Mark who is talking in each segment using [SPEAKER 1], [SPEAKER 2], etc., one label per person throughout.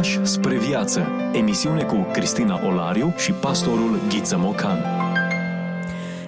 [SPEAKER 1] Pași spre viață. Emisiune cu Cristina Olariu și pastorul Ghiță Mocan.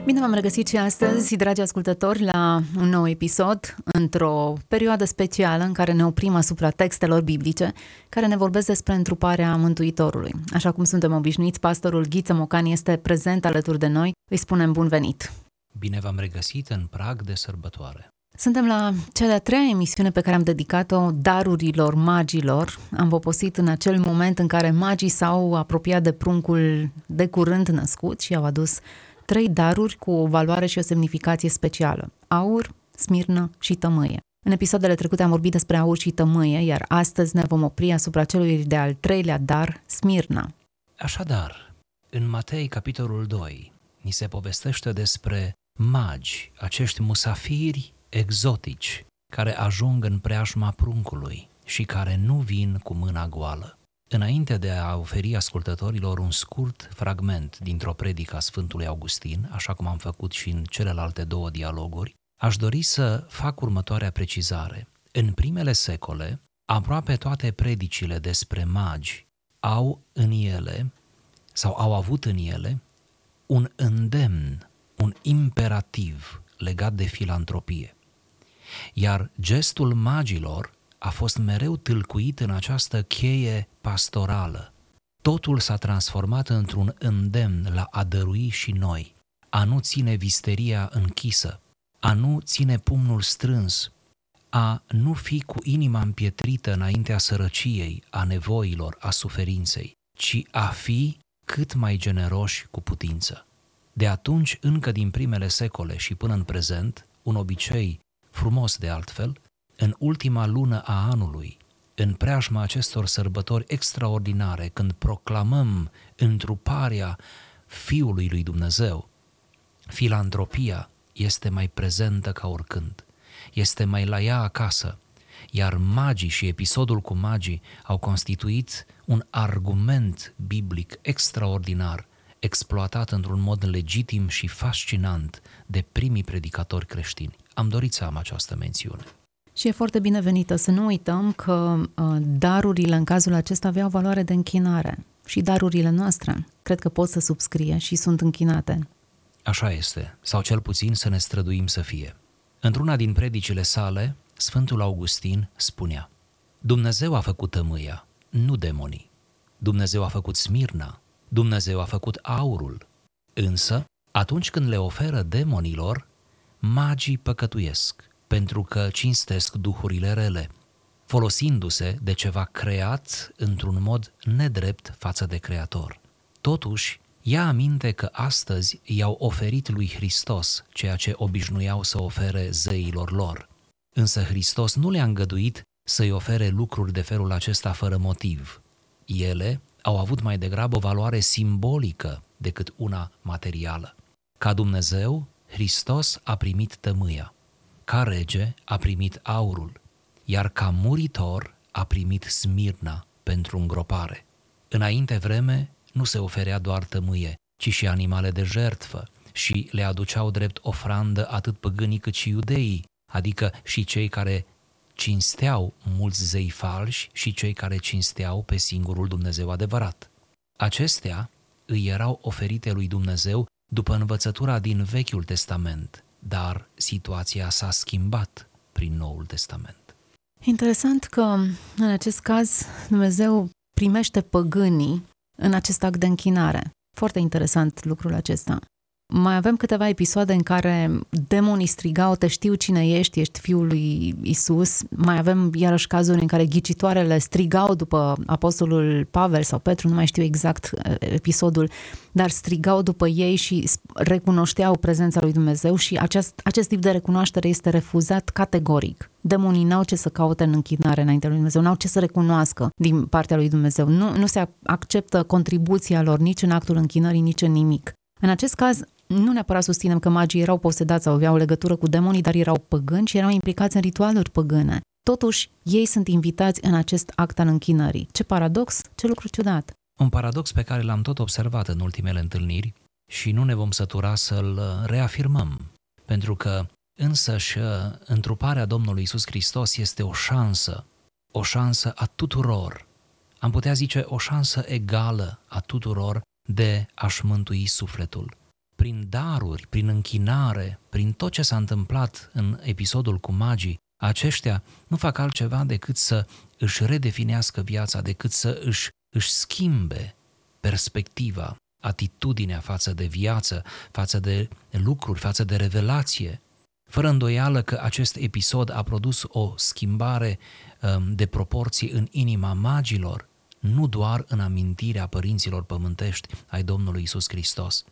[SPEAKER 2] Bine v-am regăsit și astăzi, dragi ascultători, la un nou episod, într-o perioadă specială în care ne oprim asupra textelor biblice, care ne vorbesc despre întruparea Mântuitorului. Așa cum suntem obișnuiți, pastorul Ghiță Mocan este prezent alături de noi. Îi spunem bun venit!
[SPEAKER 3] Bine v-am regăsit în prag de sărbătoare.
[SPEAKER 2] Suntem la cea de-a treia emisiune pe care am dedicat-o darurilor magilor. Am poposit în acel moment în care magii s-au apropiat de pruncul de curând născut și au adus trei daruri cu o valoare și o semnificație specială. Aur, smirnă și tămâie. În episoadele trecute am vorbit despre aur și tămâie, iar astăzi ne vom opri asupra celui de-al treilea dar, smirna.
[SPEAKER 3] Așadar, în Matei, capitolul 2, ni se povestește despre magi, acești musafiri exotici care ajung în preajma pruncului și care nu vin cu mâna goală. Înainte de a oferi ascultătorilor un scurt fragment dintr-o predică a Sfântului Augustin, așa cum am făcut și în celelalte două dialoguri, aș dori să fac următoarea precizare. În primele secole, aproape toate predicile despre magi au în ele, sau au avut în ele, un îndemn, un imperativ legat de filantropie. Iar gestul magilor a fost mereu tâlcuit în această cheie pastorală. Totul s-a transformat într-un îndemn la a dărui și noi, a nu ține visteria închisă, a nu ține pumnul strâns, a nu fi cu inima împietrită înaintea sărăciei, a nevoilor, a suferinței, ci a fi cât mai generoși cu putință. De atunci, încă din primele secole și până în prezent, un obicei frumos de altfel, în ultima lună a anului, în preajma acestor sărbători extraordinare, când proclamăm întruparea Fiului lui Dumnezeu, filantropia este mai prezentă ca oricând, este mai la ea acasă, iar magii și episodul cu magii au constituit un argument biblic extraordinar, exploatat într-un mod legitim și fascinant de primii predicatori creștini. Am dorit să am această mențiune.
[SPEAKER 2] Și e foarte binevenită să nu uităm că uh, darurile în cazul acesta aveau valoare de închinare și darurile noastre cred că pot să subscrie și sunt închinate.
[SPEAKER 3] Așa este, sau cel puțin să ne străduim să fie. Într-una din predicile sale, Sfântul Augustin spunea Dumnezeu a făcut tămâia, nu demonii. Dumnezeu a făcut smirna, Dumnezeu a făcut aurul. Însă, atunci când le oferă demonilor, magii păcătuiesc pentru că cinstesc duhurile rele, folosindu-se de ceva creat într-un mod nedrept față de Creator. Totuși, ia aminte că astăzi i-au oferit lui Hristos ceea ce obișnuiau să ofere zeilor lor. Însă Hristos nu le-a îngăduit să-i ofere lucruri de felul acesta fără motiv. Ele au avut mai degrabă o valoare simbolică decât una materială. Ca Dumnezeu, Hristos a primit tămâia, ca rege a primit aurul, iar ca muritor a primit smirna pentru îngropare. Înainte vreme nu se oferea doar tămâie, ci și animale de jertfă și le aduceau drept ofrandă atât păgânii cât și iudeii, adică și cei care cinsteau mulți zei falși și cei care cinsteau pe singurul Dumnezeu adevărat. Acestea îi erau oferite lui Dumnezeu după învățătura din Vechiul Testament, dar situația s-a schimbat prin Noul Testament.
[SPEAKER 2] Interesant că în acest caz Dumnezeu primește păgânii în acest act de închinare. Foarte interesant lucrul acesta. Mai avem câteva episoade în care demonii strigau, te știu cine ești, ești fiul lui Isus. Mai avem iarăși cazuri în care ghicitoarele strigau după apostolul Pavel sau Petru, nu mai știu exact uh, episodul, dar strigau după ei și recunoșteau prezența lui Dumnezeu și acest, acest tip de recunoaștere este refuzat categoric. Demonii n-au ce să caute în închinare înaintea lui Dumnezeu, n-au ce să recunoască din partea lui Dumnezeu. Nu, nu se acceptă contribuția lor nici în actul închinării, nici în nimic. În acest caz, nu neapărat susținem că magii erau posedați sau aveau legătură cu demonii, dar erau păgâni și erau implicați în ritualuri păgâne. Totuși, ei sunt invitați în acest act al închinării. Ce paradox, ce lucru ciudat.
[SPEAKER 3] Un paradox pe care l-am tot observat în ultimele întâlniri și nu ne vom sătura să-l reafirmăm, pentru că însăși întruparea Domnului Isus Hristos este o șansă, o șansă a tuturor, am putea zice, o șansă egală a tuturor de a-și mântui sufletul. Prin daruri, prin închinare, prin tot ce s-a întâmplat în episodul cu magii, aceștia nu fac altceva decât să își redefinească viața, decât să își, își schimbe perspectiva, atitudinea față de viață, față de lucruri, față de revelație. Fără îndoială că acest episod a produs o schimbare um, de proporții în inima magilor, nu doar în amintirea părinților pământești ai Domnului Isus Hristos.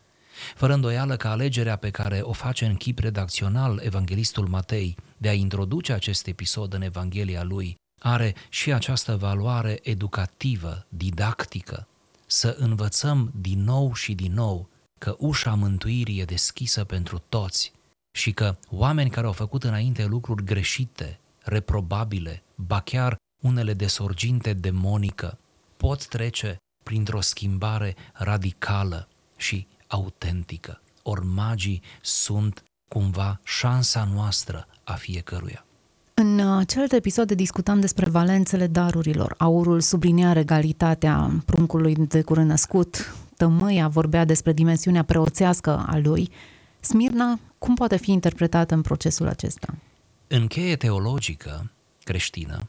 [SPEAKER 3] Fără îndoială că alegerea pe care o face în chip redacțional evanghelistul Matei de a introduce acest episod în Evanghelia lui are și această valoare educativă, didactică, să învățăm din nou și din nou că ușa mântuirii e deschisă pentru toți și că oameni care au făcut înainte lucruri greșite, reprobabile, ba chiar unele de sorginte demonică, pot trece printr-o schimbare radicală și autentică. Ori magii sunt cumva șansa noastră a fiecăruia.
[SPEAKER 2] În uh, celelalte episoade discutam despre valențele darurilor. Aurul sublinea regalitatea pruncului de curând născut, tămâia vorbea despre dimensiunea preoțească a lui. Smirna, cum poate fi interpretată în procesul acesta?
[SPEAKER 3] În cheie teologică creștină,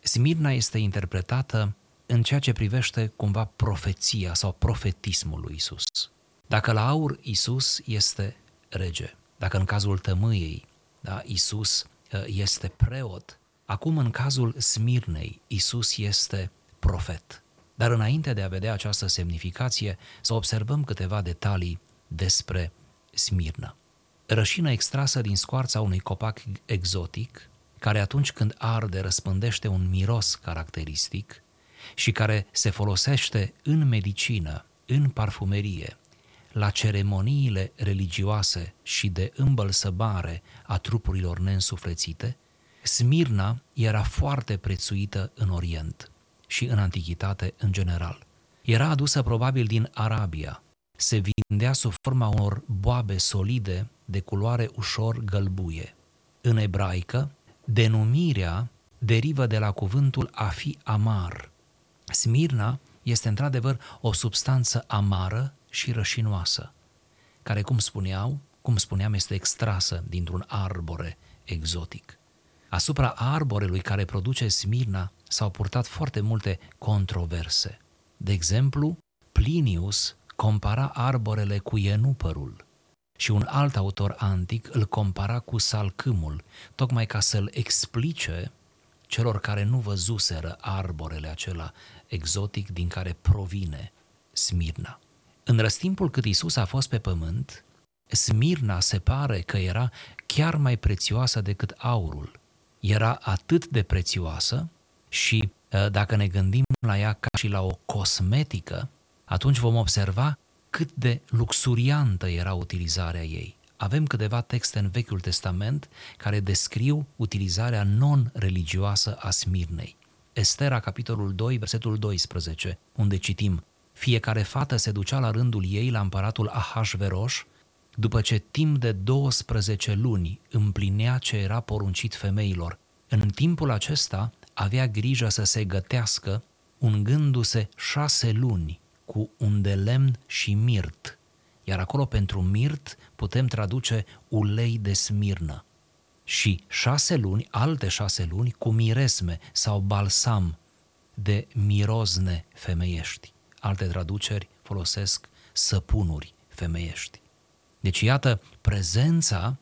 [SPEAKER 3] Smirna este interpretată în ceea ce privește cumva profeția sau profetismul lui Isus. Dacă la aur Isus este rege, dacă în cazul tămâiei da, Isus uh, este preot, acum în cazul Smirnei Isus este profet. Dar înainte de a vedea această semnificație, să observăm câteva detalii despre Smirna. Rășină extrasă din scoarța unui copac exotic, care atunci când arde răspândește un miros caracteristic și care se folosește în medicină, în parfumerie, la ceremoniile religioase și de îmbălsăbare a trupurilor neînsuflețite, Smirna era foarte prețuită în Orient și în Antichitate în general. Era adusă probabil din Arabia, se vindea sub forma unor boabe solide de culoare ușor gălbuie. În ebraică, denumirea derivă de la cuvântul a fi amar. Smirna este într-adevăr o substanță amară și rășinoasă, care, cum spuneau, cum spuneam, este extrasă dintr-un arbore exotic. Asupra arborelui care produce Smirna s-au purtat foarte multe controverse. De exemplu, Plinius compara arborele cu ienupărul și un alt autor antic îl compara cu salcâmul, tocmai ca să-l explice celor care nu văzuseră arborele acela exotic din care provine Smirna. În răstimpul cât Isus a fost pe pământ, Smirna se pare că era chiar mai prețioasă decât aurul. Era atât de prețioasă și ă, dacă ne gândim la ea ca și la o cosmetică, atunci vom observa cât de luxuriantă era utilizarea ei. Avem câteva texte în Vechiul Testament care descriu utilizarea non-religioasă a Smirnei. Estera, capitolul 2, versetul 12, unde citim Fiecare fată se ducea la rândul ei la împăratul Ahasveros, după ce timp de 12 luni împlinea ce era poruncit femeilor. În timpul acesta avea grijă să se gătească, ungându-se șase luni cu un de lemn și mirt, iar acolo pentru mirt putem traduce ulei de smirnă. Și șase luni, alte șase luni, cu miresme sau balsam de mirozne femeiești. Alte traduceri folosesc săpunuri femeiești. Deci iată prezența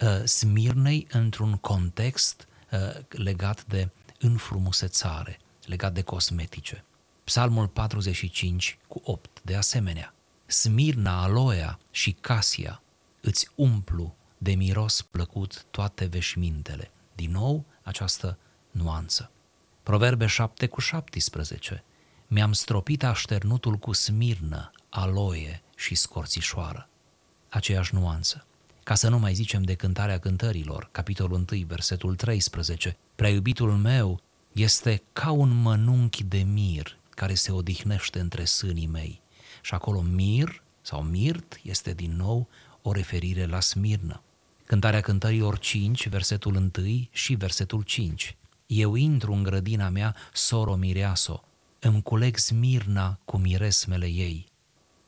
[SPEAKER 3] uh, Smirnei într-un context uh, legat de înfrumusețare, legat de cosmetice. Psalmul 45 cu 8, de asemenea, Smirna, aloea și casia îți umplu de miros plăcut toate veșmintele. Din nou, această nuanță. Proverbe 7 cu 17. Mi-am stropit așternutul cu smirnă, aloie și scorțișoară. Aceeași nuanță. Ca să nu mai zicem de cântarea cântărilor, capitolul 1, versetul 13. Prea iubitul meu este ca un mănunchi de mir care se odihnește între sânii mei. Și acolo mir sau mirt este din nou o referire la smirnă. Cântarea cântărilor 5, versetul 1 și versetul 5. Eu intru în grădina mea, soro mireaso, îmi culeg smirna cu miresmele ei.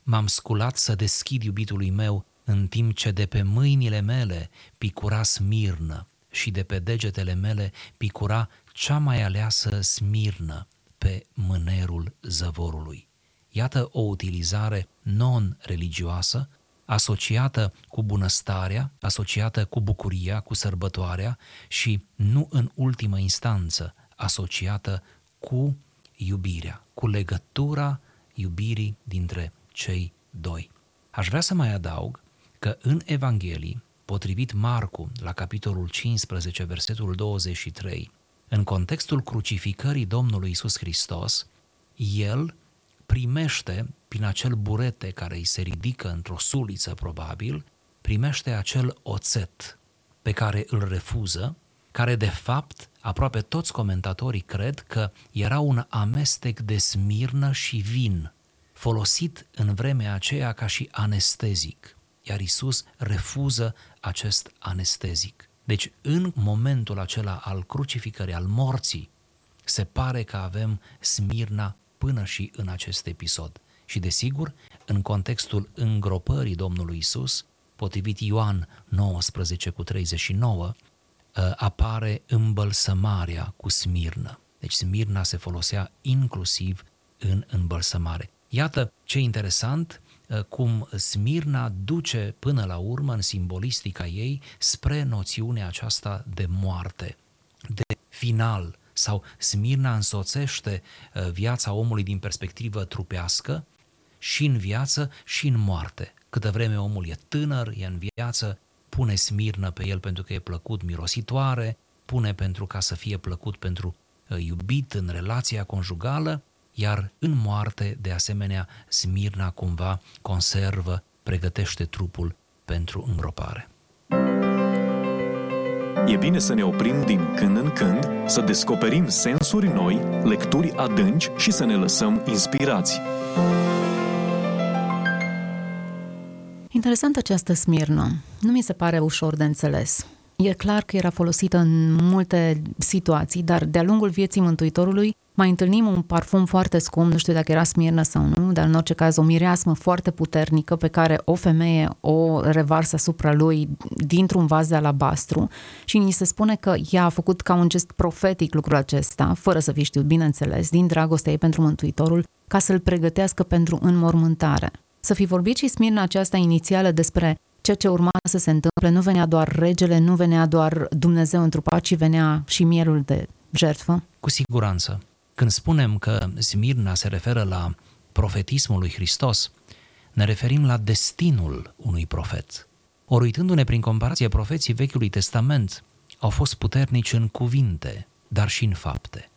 [SPEAKER 3] M-am sculat să deschid iubitului meu, în timp ce de pe mâinile mele picura smirnă și de pe degetele mele picura cea mai aleasă smirnă pe mânerul zăvorului. Iată o utilizare non-religioasă, asociată cu bunăstarea, asociată cu bucuria, cu sărbătoarea și, nu în ultimă instanță, asociată cu iubirea, cu legătura iubirii dintre cei doi. Aș vrea să mai adaug că în Evanghelii, potrivit Marcu, la capitolul 15, versetul 23, în contextul crucificării Domnului Isus Hristos, el primește, prin acel burete care îi se ridică într-o suliță probabil, primește acel oțet pe care îl refuză, care de fapt aproape toți comentatorii cred că era un amestec de smirnă și vin, folosit în vremea aceea ca și anestezic, iar Isus refuză acest anestezic. Deci, în momentul acela al crucificării, al morții, se pare că avem smirna până și în acest episod. Și desigur, în contextul îngropării Domnului Isus, potrivit Ioan 19 cu 39, ă, apare îmbălsămarea cu smirnă. Deci smirna se folosea inclusiv în îmbălsămare. Iată ce interesant ă, cum Smirna duce până la urmă în simbolistica ei spre noțiunea aceasta de moarte, de final, sau Smirna însoțește uh, viața omului din perspectivă trupească și în viață și în moarte. Câtă vreme omul e tânăr, e în viață, pune Smirnă pe el pentru că e plăcut mirositoare, pune pentru ca să fie plăcut pentru uh, iubit în relația conjugală, iar în moarte, de asemenea, Smirna cumva conservă, pregătește trupul pentru îngropare.
[SPEAKER 1] E bine să ne oprim din când în când, să descoperim sensuri noi, lecturi adânci și să ne lăsăm inspirați.
[SPEAKER 2] Interesant această smirnă. Nu mi se pare ușor de înțeles. E clar că era folosită în multe situații, dar de-a lungul vieții Mântuitorului mai întâlnim un parfum foarte scump, nu știu dacă era smirnă sau nu, dar în orice caz o mireasmă foarte puternică pe care o femeie o revarsă asupra lui dintr-un vas de alabastru și ni se spune că ea a făcut ca un gest profetic lucrul acesta, fără să fi știut, bineînțeles, din dragostea ei pentru Mântuitorul, ca să-l pregătească pentru înmormântare. Să fi vorbit și smirna aceasta inițială despre ceea ce urma să se întâmple, nu venea doar regele, nu venea doar Dumnezeu întrupat, ci venea și mielul de jertfă?
[SPEAKER 3] Cu siguranță. Când spunem că Smirna se referă la profetismul lui Hristos, ne referim la destinul unui profet. Ori uitându-ne prin comparație, profeții Vechiului Testament au fost puternici în cuvinte, dar și în fapte.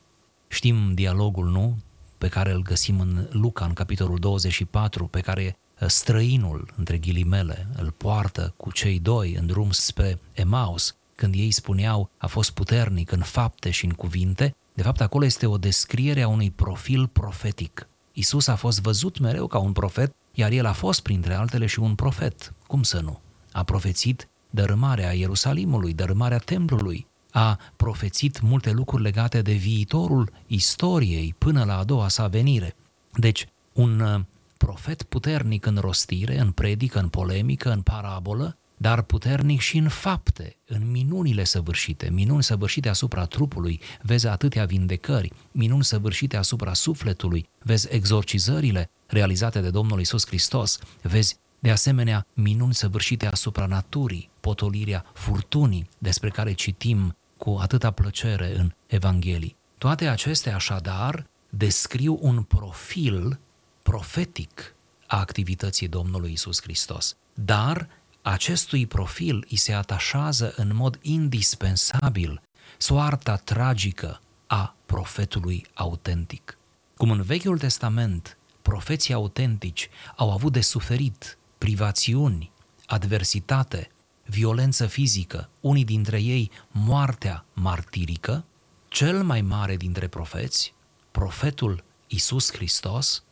[SPEAKER 3] Știm dialogul, nu? Pe care îl găsim în Luca, în capitolul 24, pe care străinul, între ghilimele, îl poartă cu cei doi în drum spre Emaus, când ei spuneau a fost puternic în fapte și în cuvinte, de fapt acolo este o descriere a unui profil profetic. Isus a fost văzut mereu ca un profet, iar el a fost printre altele și un profet. Cum să nu? A profețit dărâmarea Ierusalimului, dărâmarea templului, a profețit multe lucruri legate de viitorul istoriei până la a doua sa venire. Deci, un profet puternic în rostire, în predică, în polemică, în parabolă, dar puternic și în fapte, în minunile săvârșite, minuni săvârșite asupra trupului, vezi atâtea vindecări, minuni săvârșite asupra sufletului, vezi exorcizările realizate de Domnul Isus Hristos, vezi de asemenea minuni săvârșite asupra naturii, potolirea furtunii, despre care citim cu atâta plăcere în Evanghelii. Toate acestea, așadar, descriu un profil profetic a activității Domnului Isus Hristos. Dar acestui profil îi se atașează în mod indispensabil soarta tragică a profetului autentic. Cum în Vechiul Testament, profeții autentici au avut de suferit privațiuni, adversitate, violență fizică, unii dintre ei moartea martirică, cel mai mare dintre profeți, profetul Isus Hristos,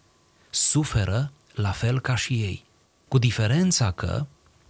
[SPEAKER 3] suferă la fel ca și ei, cu diferența că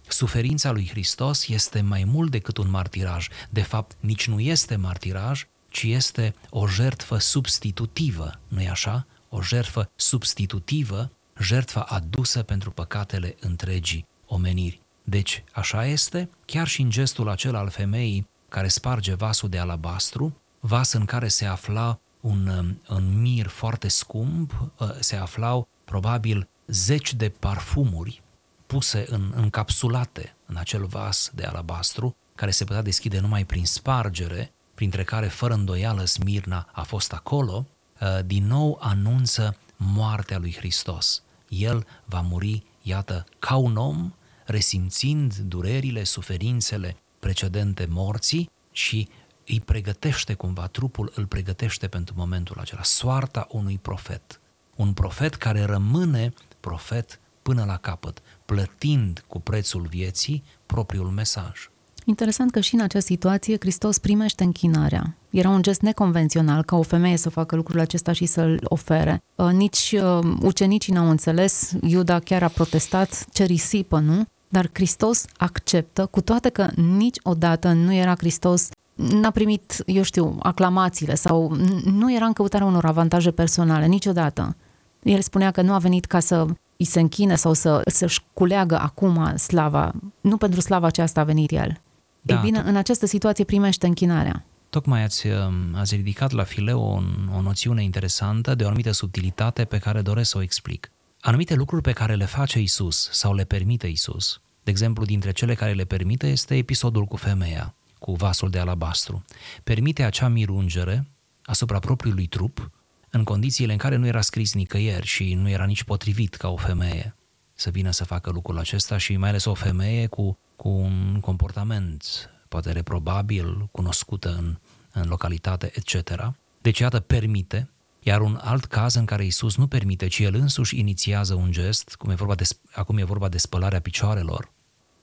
[SPEAKER 3] suferința lui Hristos este mai mult decât un martiraj. De fapt, nici nu este martiraj, ci este o jertfă substitutivă, nu-i așa? o jertfă substitutivă, jertfa adusă pentru păcatele întregii omeniri. Deci, așa este, chiar și în gestul acela al femeii care sparge vasul de alabastru, vas în care se afla un, un mir foarte scump, ă, se aflau probabil zeci de parfumuri puse în, încapsulate în acel vas de alabastru, care se putea deschide numai prin spargere, printre care fără îndoială Smirna a fost acolo, ă, din nou anunță moartea lui Hristos. El va muri, iată, ca un om, resimțind durerile, suferințele precedente morții și îi pregătește cumva, trupul îl pregătește pentru momentul acela. Soarta unui profet. Un profet care rămâne profet până la capăt, plătind cu prețul vieții propriul mesaj.
[SPEAKER 2] Interesant că și în această situație Hristos primește închinarea. Era un gest neconvențional ca o femeie să facă lucrul acesta și să-l ofere. Uh, nici uh, ucenicii n-au înțeles, Iuda chiar a protestat, ce risipă, nu? Dar Hristos acceptă, cu toate că niciodată nu era Hristos n-a primit, eu știu, aclamațiile sau nu era în căutarea unor avantaje personale, niciodată. El spunea că nu a venit ca să îi se închine sau să, să-și culeagă acum slava. Nu pentru slava aceasta a venit el. Da, Ei bine, în această situație primește închinarea.
[SPEAKER 3] Tocmai ați, um, ați ridicat la fileu o, o noțiune interesantă de o anumită subtilitate pe care doresc să o explic. Anumite lucruri pe care le face Isus sau le permite Isus, de exemplu, dintre cele care le permite este episodul cu femeia cu vasul de alabastru. Permite acea mirungere asupra propriului trup, în condițiile în care nu era scris nicăieri și nu era nici potrivit ca o femeie să vină să facă lucrul acesta și mai ales o femeie cu, cu un comportament poate reprobabil, cunoscută în, în localitate, etc. Deci, iată, permite, iar un alt caz în care Isus nu permite, ci El însuși inițiază un gest, cum e vorba de, acum e vorba de spălarea picioarelor,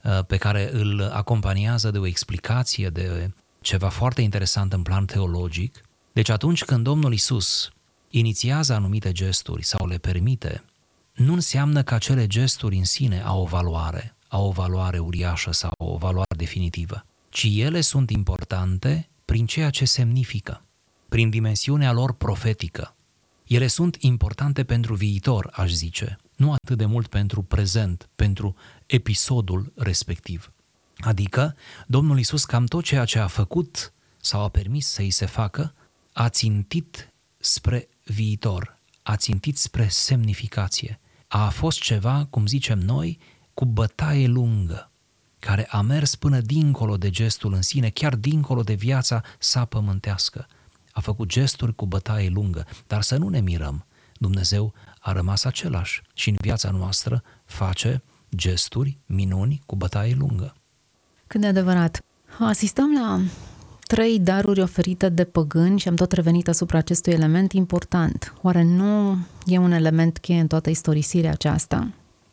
[SPEAKER 3] Uh, pe care îl acompaniază de o explicație, de ceva foarte interesant în plan teologic. Deci atunci când Domnul Isus inițiază anumite gesturi sau le permite, nu înseamnă că acele gesturi în sine au o valoare, au o valoare uriașă sau o valoare definitivă, ci ele sunt importante prin ceea ce semnifică, prin dimensiunea lor profetică. Ele sunt importante pentru viitor, aș zice, nu atât de mult pentru prezent, pentru episodul respectiv. Adică, Domnul Isus cam tot ceea ce a făcut sau a permis să îi se facă, a țintit spre viitor, a țintit spre semnificație. A fost ceva, cum zicem noi, cu bătaie lungă, care a mers până dincolo de gestul în sine, chiar dincolo de viața sa pământească. A făcut gesturi cu bătaie lungă, dar să nu ne mirăm. Dumnezeu a rămas același și în viața noastră face gesturi, minuni cu bătaie lungă.
[SPEAKER 2] Cât de adevărat. Asistăm la trei daruri oferite de păgâni și am tot revenit asupra acestui element important. Oare nu e un element cheie în toată istorisirea aceasta?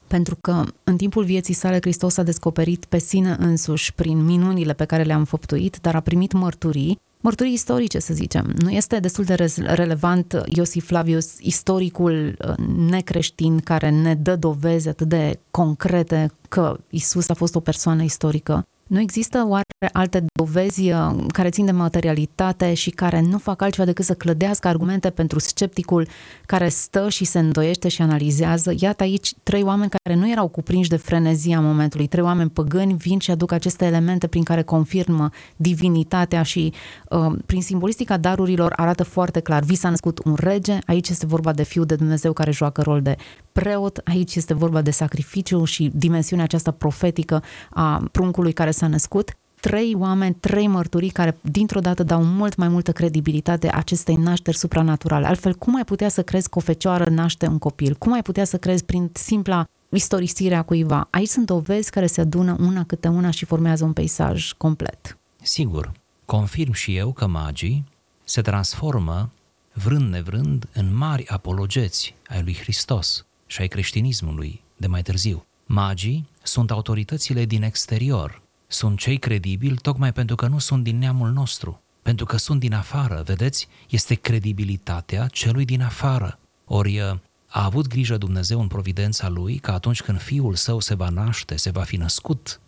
[SPEAKER 2] Pentru că în timpul vieții sale Hristos a descoperit pe sine însuși prin minunile pe care le-a înfăptuit, dar a primit mărturii mărturii istorice, să zicem. Nu este destul de relevant Iosif Flavius, istoricul uh, necreștin care ne dă dovezi atât de concrete că Isus a fost o persoană istorică nu există oare alte dovezi uh, care țin de materialitate și care nu fac altceva decât să clădească argumente pentru scepticul care stă și se îndoiește și analizează? Iată aici trei oameni care nu erau cuprinși de frenezia momentului, trei oameni păgâni vin și aduc aceste elemente prin care confirmă divinitatea și uh, prin simbolistica darurilor arată foarte clar. Vi s-a născut un rege, aici este vorba de fiul de Dumnezeu care joacă rol de preot, aici este vorba de sacrificiu și dimensiunea aceasta profetică a pruncului care s-a născut, trei oameni, trei mărturii care dintr-o dată dau mult mai multă credibilitate acestei nașteri supranaturale. Altfel, cum ai putea să crezi că o fecioară naște un copil? Cum ai putea să crezi prin simpla istorisire a cuiva? Aici sunt dovezi care se adună una câte una și formează un peisaj complet.
[SPEAKER 3] Sigur, confirm și eu că magii se transformă, vrând nevrând, în mari apologeți ai lui Hristos și ai creștinismului de mai târziu. Magii sunt autoritățile din exterior, sunt cei credibili tocmai pentru că nu sunt din neamul nostru, pentru că sunt din afară, vedeți? Este credibilitatea celui din afară. Ori uh, a avut grijă Dumnezeu în providența lui că atunci când fiul său se va naște, se va fi născut,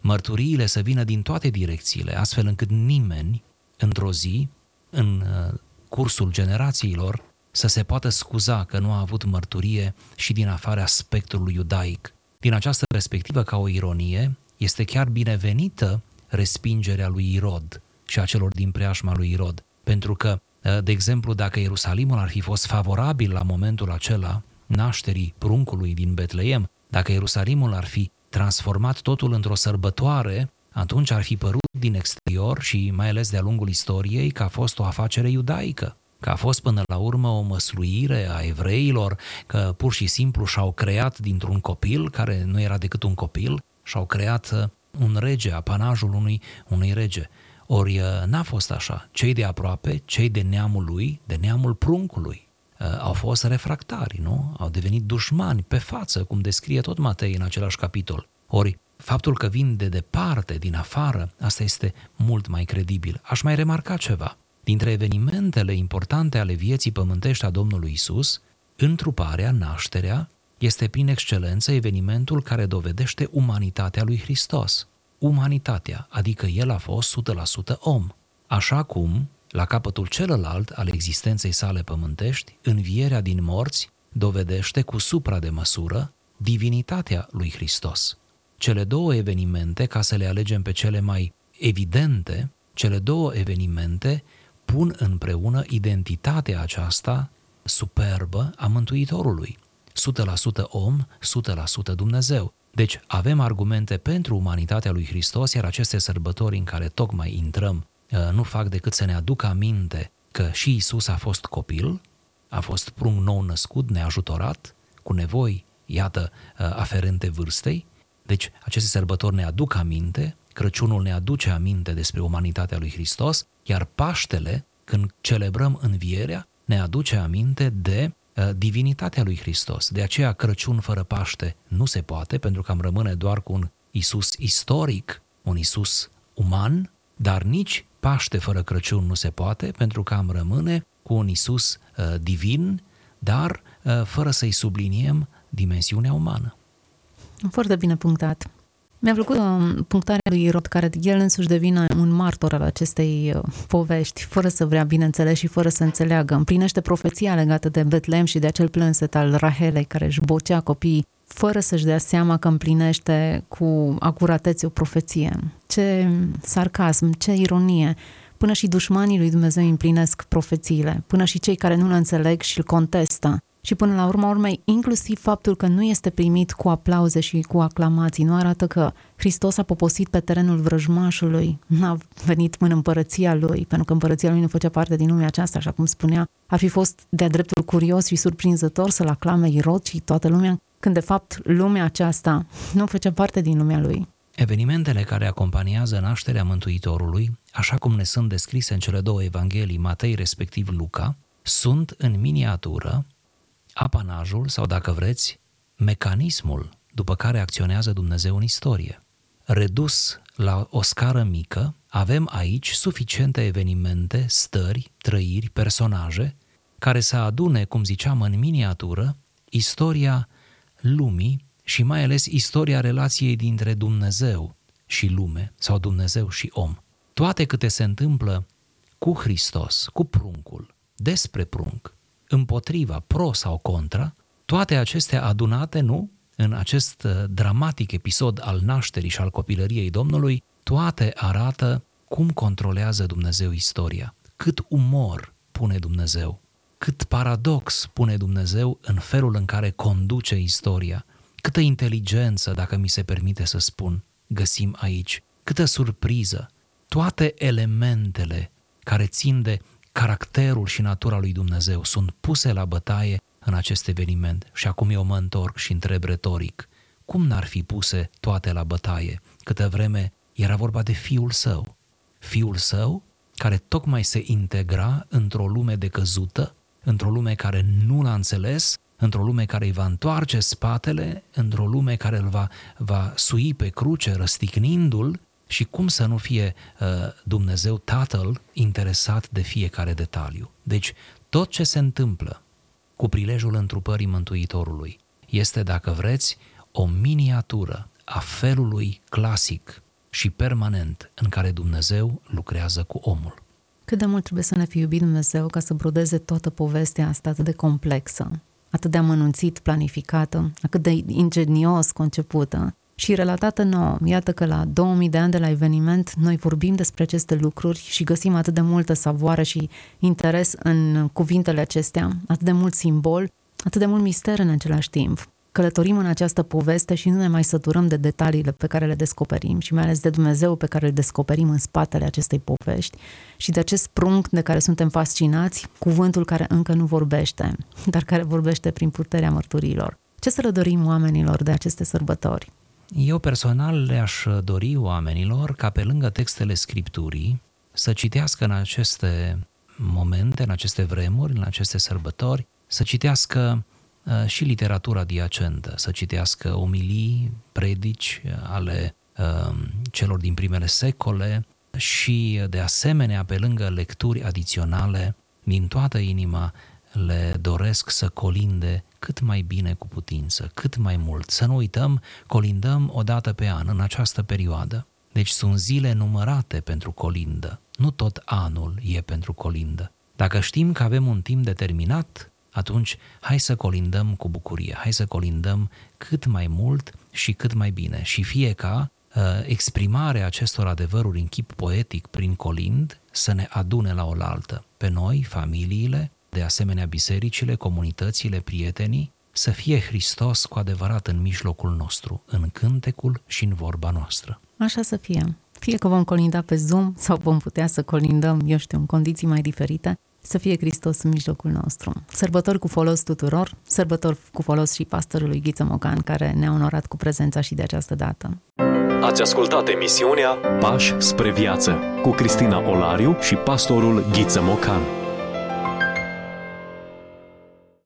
[SPEAKER 3] mărturiile să vină din toate direcțiile, astfel încât nimeni, într-o zi, în uh, cursul generațiilor, să se poată scuza că nu a avut mărturie și din afara aspectului iudaic. Din această perspectivă, ca o ironie, este chiar binevenită respingerea lui Irod și a celor din preajma lui Irod. Pentru că, de exemplu, dacă Ierusalimul ar fi fost favorabil la momentul acela nașterii pruncului din Betleem, dacă Ierusalimul ar fi transformat totul într-o sărbătoare, atunci ar fi părut din exterior și mai ales de-a lungul istoriei că a fost o afacere iudaică, că a fost până la urmă o măsluire a evreilor, că pur și simplu și-au creat dintr-un copil, care nu era decât un copil, și-au creat uh, un rege, apanajul unui, unui rege. Ori uh, n-a fost așa. Cei de aproape, cei de neamul lui, de neamul pruncului, uh, au fost refractari, nu? Au devenit dușmani pe față, cum descrie tot Matei în același capitol. Ori faptul că vin de departe, din afară, asta este mult mai credibil. Aș mai remarca ceva. Dintre evenimentele importante ale vieții pământești a Domnului Isus, întruparea, nașterea, este prin excelență evenimentul care dovedește umanitatea lui Hristos. Umanitatea, adică el a fost 100% om. Așa cum, la capătul celălalt al existenței sale pământești, învierea din morți dovedește cu supra de măsură divinitatea lui Hristos. Cele două evenimente, ca să le alegem pe cele mai evidente, cele două evenimente pun împreună identitatea aceasta superbă a Mântuitorului. 100% om, 100% Dumnezeu. Deci avem argumente pentru umanitatea lui Hristos, iar aceste sărbători în care tocmai intrăm uh, nu fac decât să ne aducă aminte că și Isus a fost copil, a fost prunc nou născut, neajutorat, cu nevoi, iată, uh, aferente vârstei. Deci aceste sărbători ne aduc aminte, Crăciunul ne aduce aminte despre umanitatea lui Hristos, iar Paștele, când celebrăm învierea, ne aduce aminte de Uh, divinitatea lui Hristos. De aceea Crăciun fără Paște nu se poate, pentru că am rămâne doar cu un Isus istoric, un Isus uman, dar nici Paște fără Crăciun nu se poate, pentru că am rămâne cu un Isus uh, divin, dar uh, fără să-i subliniem dimensiunea umană.
[SPEAKER 2] Foarte bine punctat. Mi-a plăcut uh, punctarea lui Irod, care el însuși devine un martor al acestei uh, povești, fără să vrea, bineînțeles, și fără să înțeleagă. Împlinește profeția legată de Betlehem și de acel plânset al Rahelei, care își bocea copiii, fără să-și dea seama că împlinește cu acuratețe o profeție. Ce sarcasm, ce ironie! Până și dușmanii lui Dumnezeu împlinesc profețiile, până și cei care nu le înțeleg și îl contestă. Și până la urma urmei, inclusiv faptul că nu este primit cu aplauze și cu aclamații, nu arată că Hristos a poposit pe terenul vrăjmașului, n-a venit în împărăția lui, pentru că împărăția lui nu făcea parte din lumea aceasta, așa cum spunea. Ar fi fost de-a dreptul curios și surprinzător să-l aclame Irod și toată lumea, când de fapt lumea aceasta nu făcea parte din lumea lui.
[SPEAKER 3] Evenimentele care acompaniază nașterea Mântuitorului, așa cum ne sunt descrise în cele două evanghelii, Matei respectiv Luca, sunt în miniatură apanajul sau, dacă vreți, mecanismul după care acționează Dumnezeu în istorie. Redus la o scară mică, avem aici suficiente evenimente, stări, trăiri, personaje, care să adune, cum ziceam în miniatură, istoria lumii și mai ales istoria relației dintre Dumnezeu și lume sau Dumnezeu și om. Toate câte se întâmplă cu Hristos, cu pruncul, despre prunc, împotriva, pro sau contra, toate acestea adunate, nu, în acest uh, dramatic episod al nașterii și al copilăriei Domnului, toate arată cum controlează Dumnezeu istoria, cât umor pune Dumnezeu, cât paradox pune Dumnezeu în felul în care conduce istoria, câtă inteligență, dacă mi se permite să spun, găsim aici, câtă surpriză, toate elementele care țin de caracterul și natura lui Dumnezeu sunt puse la bătaie în acest eveniment. Și acum eu mă întorc și întreb retoric, cum n-ar fi puse toate la bătaie, câtă vreme era vorba de fiul său? Fiul său care tocmai se integra într-o lume decăzută, într-o lume care nu l-a înțeles, într-o lume care îi va întoarce spatele, într-o lume care îl va, va sui pe cruce, răstignindu-l și cum să nu fie uh, Dumnezeu Tatăl interesat de fiecare detaliu. Deci, tot ce se întâmplă cu prilejul întrupării Mântuitorului este, dacă vreți, o miniatură a felului clasic și permanent în care Dumnezeu lucrează cu omul.
[SPEAKER 2] Cât de mult trebuie să ne fi iubit Dumnezeu ca să brodeze toată povestea asta atât de complexă, atât de amănunțit planificată, atât de ingenios concepută și relatată nouă. Iată că la 2000 de ani de la eveniment noi vorbim despre aceste lucruri și găsim atât de multă savoare și interes în cuvintele acestea, atât de mult simbol, atât de mult mister în același timp călătorim în această poveste și nu ne mai săturăm de detaliile pe care le descoperim și mai ales de Dumnezeu pe care îl descoperim în spatele acestei povești și de acest prunc de care suntem fascinați, cuvântul care încă nu vorbește, dar care vorbește prin puterea mărturilor. Ce să le dorim oamenilor de aceste sărbători?
[SPEAKER 3] Eu personal le-aș dori oamenilor ca pe lângă textele Scripturii să citească în aceste momente, în aceste vremuri, în aceste sărbători, să citească Uh, și literatura adiacentă, să citească omilii, predici uh, ale uh, celor din primele secole și, de asemenea, pe lângă lecturi adiționale, din toată inima le doresc să colinde cât mai bine cu putință, cât mai mult. Să nu uităm, colindăm o dată pe an în această perioadă. Deci sunt zile numărate pentru colindă. Nu tot anul e pentru colindă. Dacă știm că avem un timp determinat, atunci hai să colindăm cu bucurie, hai să colindăm cât mai mult și cât mai bine. Și fie ca uh, exprimarea acestor adevăruri în chip poetic prin colind să ne adune la oaltă. Pe noi, familiile, de asemenea bisericile, comunitățile, prietenii, să fie Hristos cu adevărat în mijlocul nostru, în cântecul și în vorba noastră.
[SPEAKER 2] Așa să fie. Fie că vom colinda pe Zoom sau vom putea să colindăm, eu știu, în condiții mai diferite, să fie Hristos în mijlocul nostru. Sărbători cu folos tuturor, sărbători cu folos și pastorului Ghiță Mocan, care ne-a onorat cu prezența și de această dată.
[SPEAKER 1] Ați ascultat emisiunea Pași spre viață cu Cristina Olariu și pastorul Ghiță Mocan.